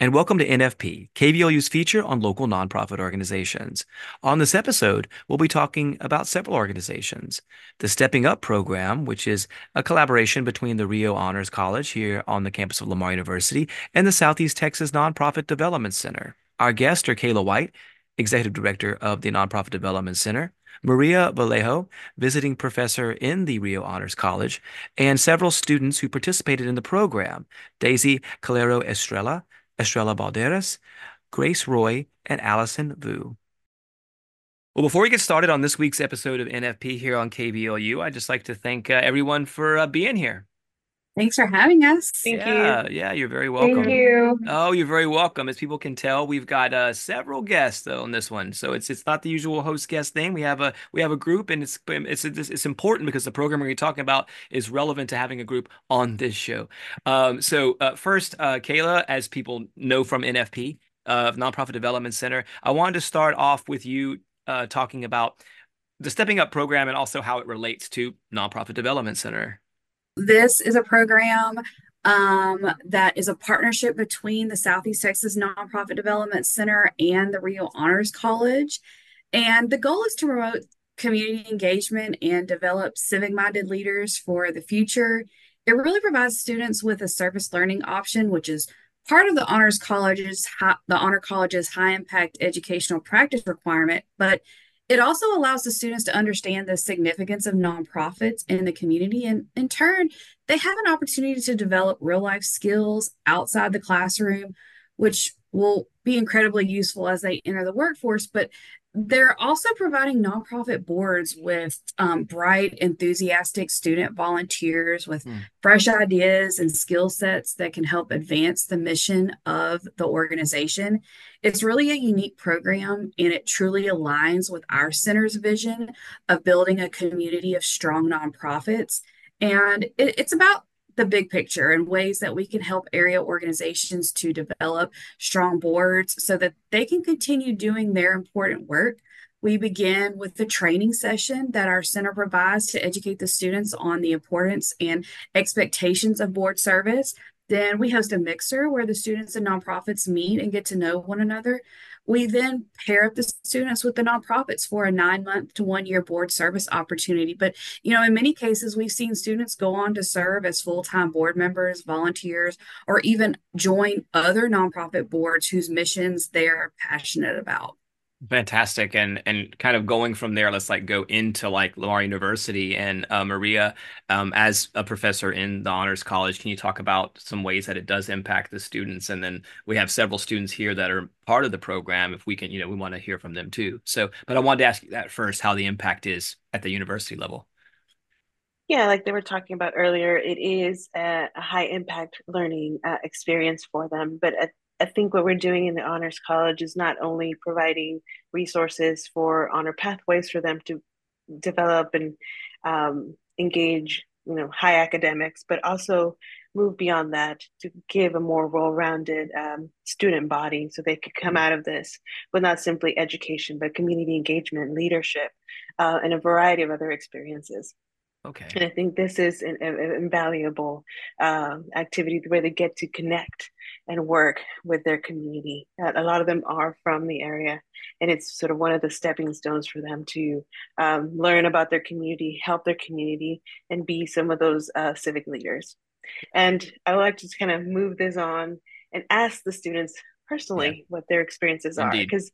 and welcome to NFP, KVLU's feature on local nonprofit organizations. On this episode, we'll be talking about several organizations. The Stepping Up program, which is a collaboration between the Reaud Honors College here on the campus of Lamar University and the Southeast Texas Nonprofit Development Center. Our guests are Kayla White, Executive Director of the Nonprofit Development Center, Maria Vallejo, visiting professor in the Reaud Honors College, and several students who participated in the program, Daisy Calero Estrella, Estrella Balderas, Grace Roy, and Alyson Vu. Well, before we get started on this week's episode of NFP here on KVLU, I'd just like to thank uh, everyone for uh, being here. Thanks for having us. Thank yeah, you. Yeah, you're very welcome. Thank you. Oh, you're very welcome. As people can tell, we've got uh, several guests though on this one, so it's it's not the usual host guest thing. We have a we have a group, and it's it's it's important because the program we're talking about is relevant to having a group on this show. Um, so uh, first, uh, Kayla, as people know from NFP, uh, Nonprofit Development Center, I wanted to start off with you uh, talking about the Stepping Up program and also how it relates to Nonprofit Development Center. This is a program um, that is a partnership between the Southeast Texas Nonprofit Development Center and the Reaud Honors College. And the goal is to promote community engagement and develop civic minded leaders for the future. It really provides students with a service learning option, which is part of the honors college's the honor college's high impact educational practice requirement but it also allows the students to understand the significance of nonprofits in the community. And in turn, they have an opportunity to develop real life skills outside the classroom, which will be incredibly useful as they enter the workforce. But they're also providing nonprofit boards with um, bright, enthusiastic student volunteers with mm. fresh ideas and skill sets that can help advance the mission of the organization. It's really a unique program and it truly aligns with our center's vision of building a community of strong nonprofits. And it, it's about the big picture and ways that we can help area organizations to develop strong boards so that they can continue doing their important work. We begin with the training session that our center provides to educate the students on the importance and expectations of board service. Then we host a mixer where the students and nonprofits meet and get to know one another. We then pair up the students with the nonprofits for a nine month to one year board service opportunity. But, you know, in many cases, we've seen students go on to serve as full time board members, volunteers, or even join other nonprofit boards whose missions they're passionate about. Fantastic. And and kind of going from there, let's like go into like Lamar University and uh, Maria, um, as a professor in the Honors College, can you talk about some ways that it does impact the students? And then we have several students here that are part of the program. If we can, you know, we want to hear from them too. So, but I wanted to ask you that first, how the impact is at the university level. Yeah, like they were talking about earlier, it is a, high impact learning uh, experience for them. But at I think what we're doing in the Honors College is not only providing resources for honor pathways for them to develop and um, engage, you know, high academics, but also move beyond that to give a more well-rounded um, student body so they could come out of this with not simply education, but community engagement, leadership, uh, and a variety of other experiences. Okay. And I think this is an, an invaluable uh, activity where they get to connect and work with their community. Uh, a lot of them are from the area, and it's sort of one of the stepping stones for them to um, learn about their community, help their community, and be some of those uh, civic leaders. And I would like to kind of move this on and ask the students personally yeah. what their experiences Indeed. are, because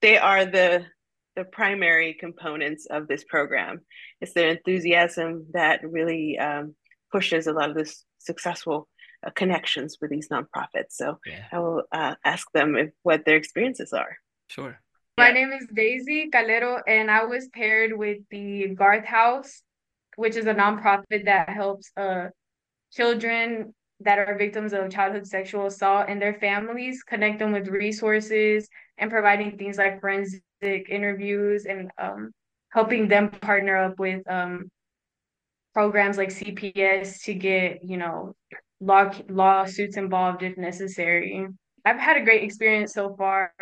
they are the the primary components of this program. It's their enthusiasm that really um, pushes a lot of this successful uh, connections with these nonprofits. So yeah. I will uh, ask them if, what their experiences are. Sure. My yeah. name is Daisy Calero, and I was paired with the Garth House, which is a nonprofit that helps uh, children that are victims of childhood sexual assault and their families, connect them with resources and providing things like forensic interviews and um, helping them partner up with um, programs like CPS to get, you know, law lawsuits involved if necessary. I've had a great experience so far.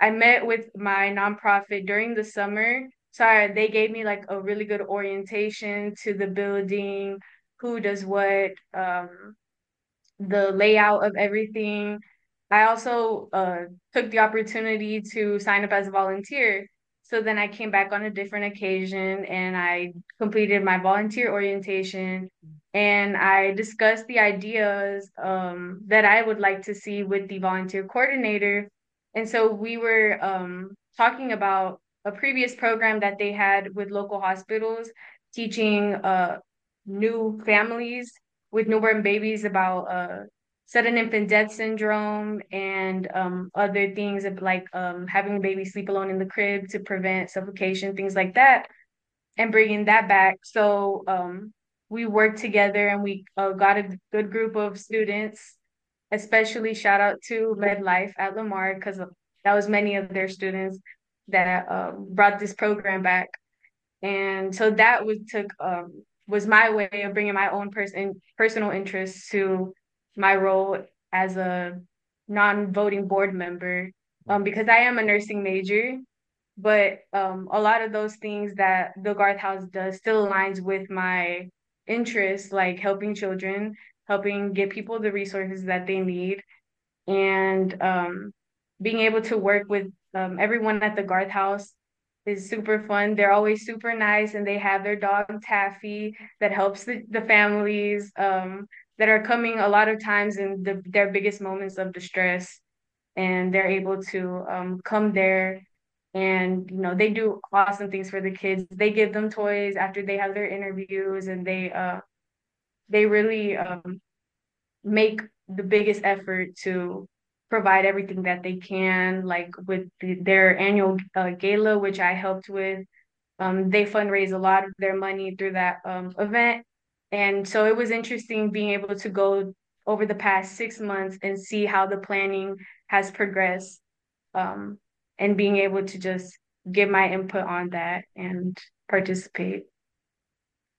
I met with my nonprofit during the summer. So they gave me like a really good orientation to the building, who does what, um, the layout of everything. I also uh, took the opportunity to sign up as a volunteer. So then I came back on a different occasion and I completed my volunteer orientation and I discussed the ideas um, that I would like to see with the volunteer coordinator. And so we were um, talking about a previous program that they had with local hospitals, teaching uh, new families with newborn babies about uh, sudden infant death syndrome and um, other things like um, having a baby sleep alone in the crib to prevent suffocation, things like that, and bringing that back. So um, we worked together and we uh, got a good group of students, especially shout out to Med Life at Lamar because that was many of their students that uh, brought this program back. And so that was took um, was my way of bringing my own person personal interests to my role as a non-voting board member um, because I am a nursing major, but um, a lot of those things that the Garth House does still aligns with my interests, like helping children, helping get people the resources that they need, and um, being able to work with um, everyone at the Garth House is super fun. They're always super nice, and they have their dog Taffy that helps the, the families. Um, that are coming a lot of times in the, their biggest moments of distress and they're able to um, come there and you know they do awesome things for the kids. They give them toys after they have their interviews and they uh they really um make the biggest effort to provide everything that they can like with the, their annual uh, gala which i helped with. Um, they fundraise a lot of their money through that um, event. And so it was interesting being able to go over the past six months and see how the planning has progressed um, and being able to just give my input on that and participate.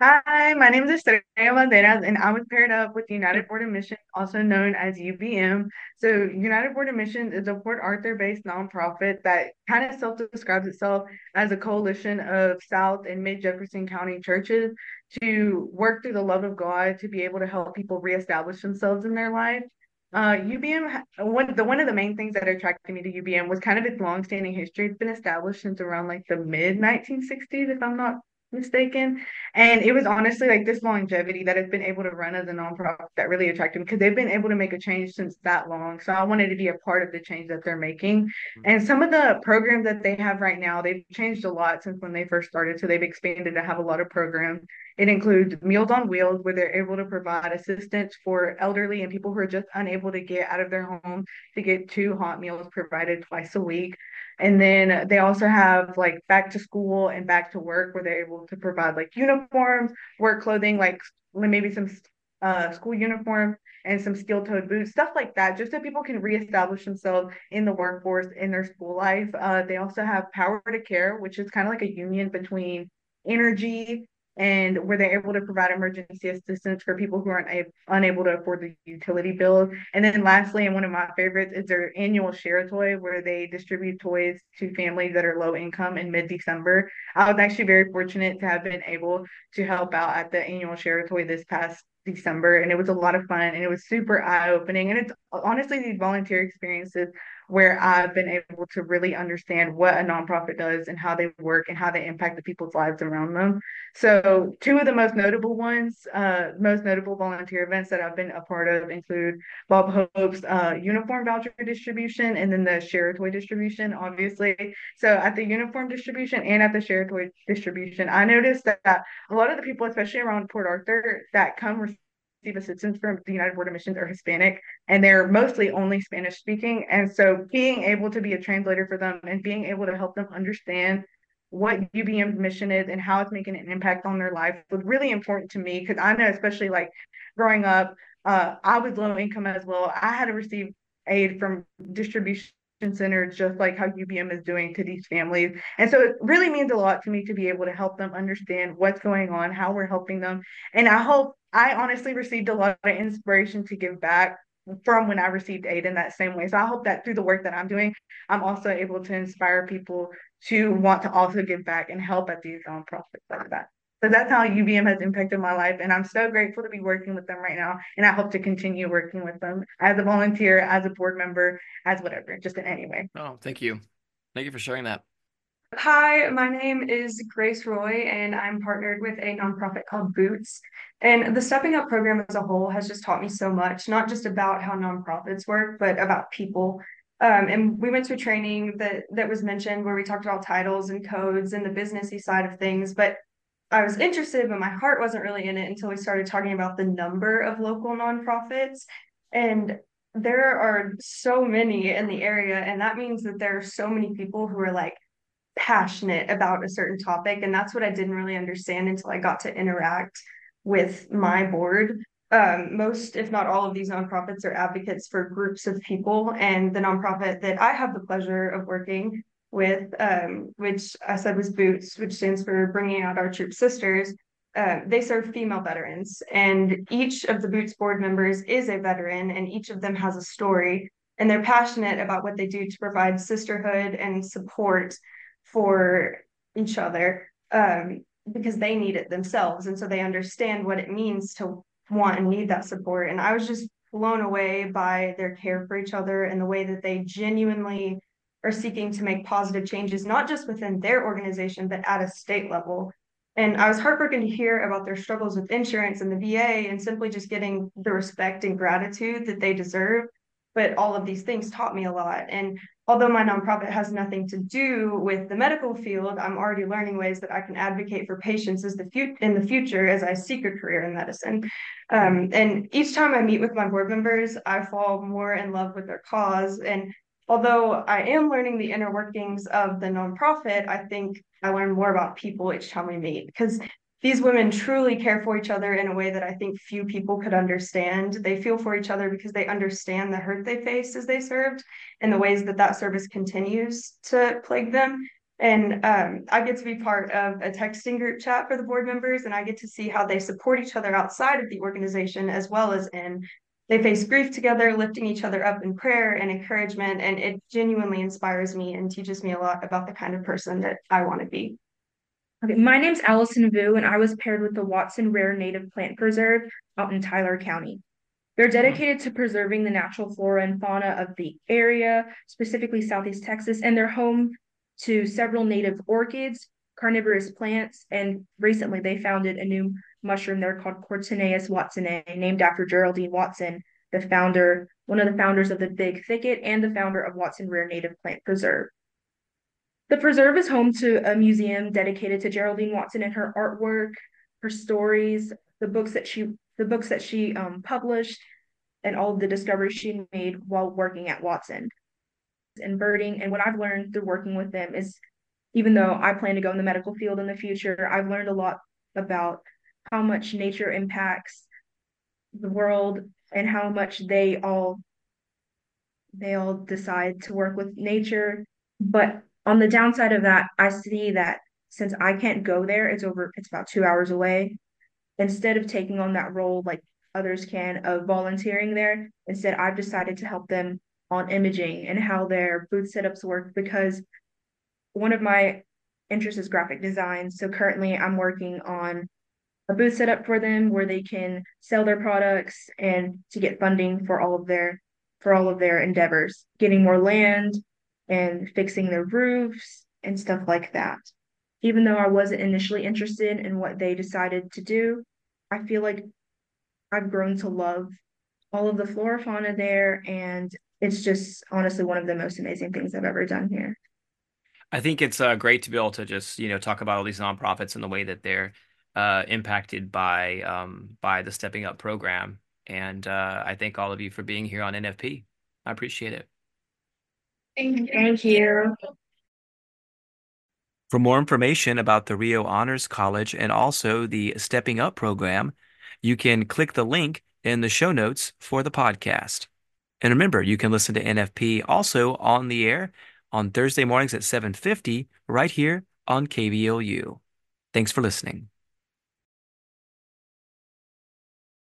Hi, my name is Estrella Balderas, and I was paired up with United Board of Missions, also known as UBM. So, United Board of Missions is a Port Arthur based nonprofit that kind of self describes itself as a coalition of South and Mid Jefferson County churches to work through the love of God to be able to help people reestablish themselves in their life. Uh, UBM, one the one of the main things that attracted me to UBM was kind of its longstanding history. It's been established since around like the mid 1960s, if I'm not mistaken. And it was honestly like this longevity that has been able to run as a nonprofit that really attracted me because they've been able to make a change since that long. So I wanted to be a part of the change that they're making. Mm-hmm. And some of the programs that they have right now, they've changed a lot since when they first started. So they've expanded to have a lot of programs. It includes Meals on Wheels, where they're able to provide assistance for elderly and people who are just unable to get out of their home to get two hot meals provided twice a week. And then they also have like back to school and back to work where they're able to provide like uniforms, work clothing, like maybe some uh, school uniform and some steel toed boots, stuff like that, just so people can reestablish themselves in the workforce in their school life. Uh, they also have Power to Care, which is kind of like a union between Entergy and where they're able to provide emergency assistance for people who aren't a- unable to afford the utility bills. And then lastly, and one of my favorites is their annual share toy, where they distribute toys to families that are low income in mid December. I was actually very fortunate to have been able to help out at the annual share toy this past December, and it was a lot of fun and it was super eye opening. And it's honestly these volunteer experiences where I've been able to really understand what a nonprofit does and how they work and how they impact the people's lives around them. So, two of the most notable ones, uh, most notable volunteer events that I've been a part of include Bob Hope's uh, uniform voucher distribution and then the share toy distribution, obviously. So, at the uniform distribution and at the share toy distribution, I noticed that a lot of the people, especially around Port Arthur, that come assistance from the United Board of Missions are Hispanic and they're mostly only Spanish speaking. And so being able to be a translator for them and being able to help them understand what UBM's mission is and how it's making an impact on their life was really important to me because I know, especially like growing up, uh, I was low income as well. I had to receive aid from distribution centers just like how UBM is doing to these families. And so it really means a lot to me to be able to help them understand what's going on, how we're helping them. And I hope I honestly received a lot of inspiration to give back from when I received aid in that same way. So I hope that through the work that I'm doing, I'm also able to inspire people to want to also give back and help at these nonprofits like that. So that's how UBM has impacted my life. And I'm so grateful to be working with them right now. And I hope to continue working with them as a volunteer, as a board member, as whatever, just in any way. Oh, thank you. Thank you for sharing that. Hi, my name is Grace Roy, and I'm partnered with a nonprofit called Boots. And the Stepping Up program as a whole has just taught me so much, not just about how nonprofits work, but about people. Um, and we went to a training that that was mentioned where we talked about titles and codes and the businessy side of things. But I was interested, but my heart wasn't really in it until we started talking about the number of local nonprofits. And there are so many in the area, and that means that there are so many people who are like passionate about a certain topic. And that's what I didn't really understand until I got to interact with my board. Um, most, if not all, of these nonprofits are advocates for groups of people. And the nonprofit that I have the pleasure of working with, um, which I said was Boots, which stands for Bringing Out Our Troop Sisters, uh, they serve female veterans. And each of the Boots board members is a veteran, and each of them has a story. And they're passionate about what they do to provide sisterhood and support for each other um, because they need it themselves. And so they understand what it means to want and need that support. And I was just blown away by their care for each other and the way that they genuinely are seeking to make positive changes, not just within their organization, but at a state level. And I was heartbroken to hear about their struggles with insurance and the VA and simply just getting the respect and gratitude that they deserve. But all of these things taught me a lot. And although my nonprofit has nothing to do with the medical field, I'm already learning ways that I can advocate for patients as the fu- in the future as I seek a career in medicine. Um, and each time I meet with my board members, I fall more in love with their cause. And although I am learning the inner workings of the nonprofit, I think I learn more about people each time we meet because these women truly care for each other in a way that I think few people could understand. They feel for each other because they understand the hurt they faced as they served and the ways that that service continues to plague them. And um, I get to be part of a texting group chat for the board members, and I get to see how they support each other outside of the organization as well as in. They face grief together, lifting each other up in prayer and encouragement, and it genuinely inspires me and teaches me a lot about the kind of person that I want to be. Okay, my name's Alyson Vu, and I was paired with the Watson Rare Native Plant Preserve out in Tyler County. They're dedicated to preserving the natural flora and fauna of the area, specifically Southeast Texas, and they're home to several native orchids, carnivorous plants, and recently they founded a new mushroom there called Cortinarius watsonii, named after Geraldine Watson, the founder, one of the founders of the Big Thicket and the founder of Watson Rare Native Plant Preserve. The preserve is home to a museum dedicated to Geraldine Watson and her artwork, her stories, the books that she the books that she um, published, and all of the discoveries she made while working at Watson. And birding, and what I've learned through working with them is, even though I plan to go in the medical field in the future, I've learned a lot about how much nature impacts the world and how much they all they all decide to work with nature. But on the downside of that, I see that since I can't go there, it's over, it's about two hours away. Instead of taking on that role like others can of volunteering there, instead I've decided to help them on imaging and how their booth setups work because one of my interests is graphic design. So currently I'm working on a booth set up for them where they can sell their products and to get funding for all of their for all of their endeavors, getting more land, and fixing their roofs and stuff like that. Even though I wasn't initially interested in what they decided to do, I feel like I've grown to love all of the flora fauna there and it's just honestly one of the most amazing things I've ever done here. I think it's uh, great to be able to just you know talk about all these nonprofits and the way that they're uh, impacted by um, by the Stepping Up program. And uh, I thank all of you for being here on NFP. I appreciate it. Thank you. For more information about the Reaud Honors College and also the Stepping Up program, you can click the link in the show notes for the podcast. And remember, you can listen to NFP also on the air on Thursday mornings at 7:50 right here on KVLU. Thanks for listening.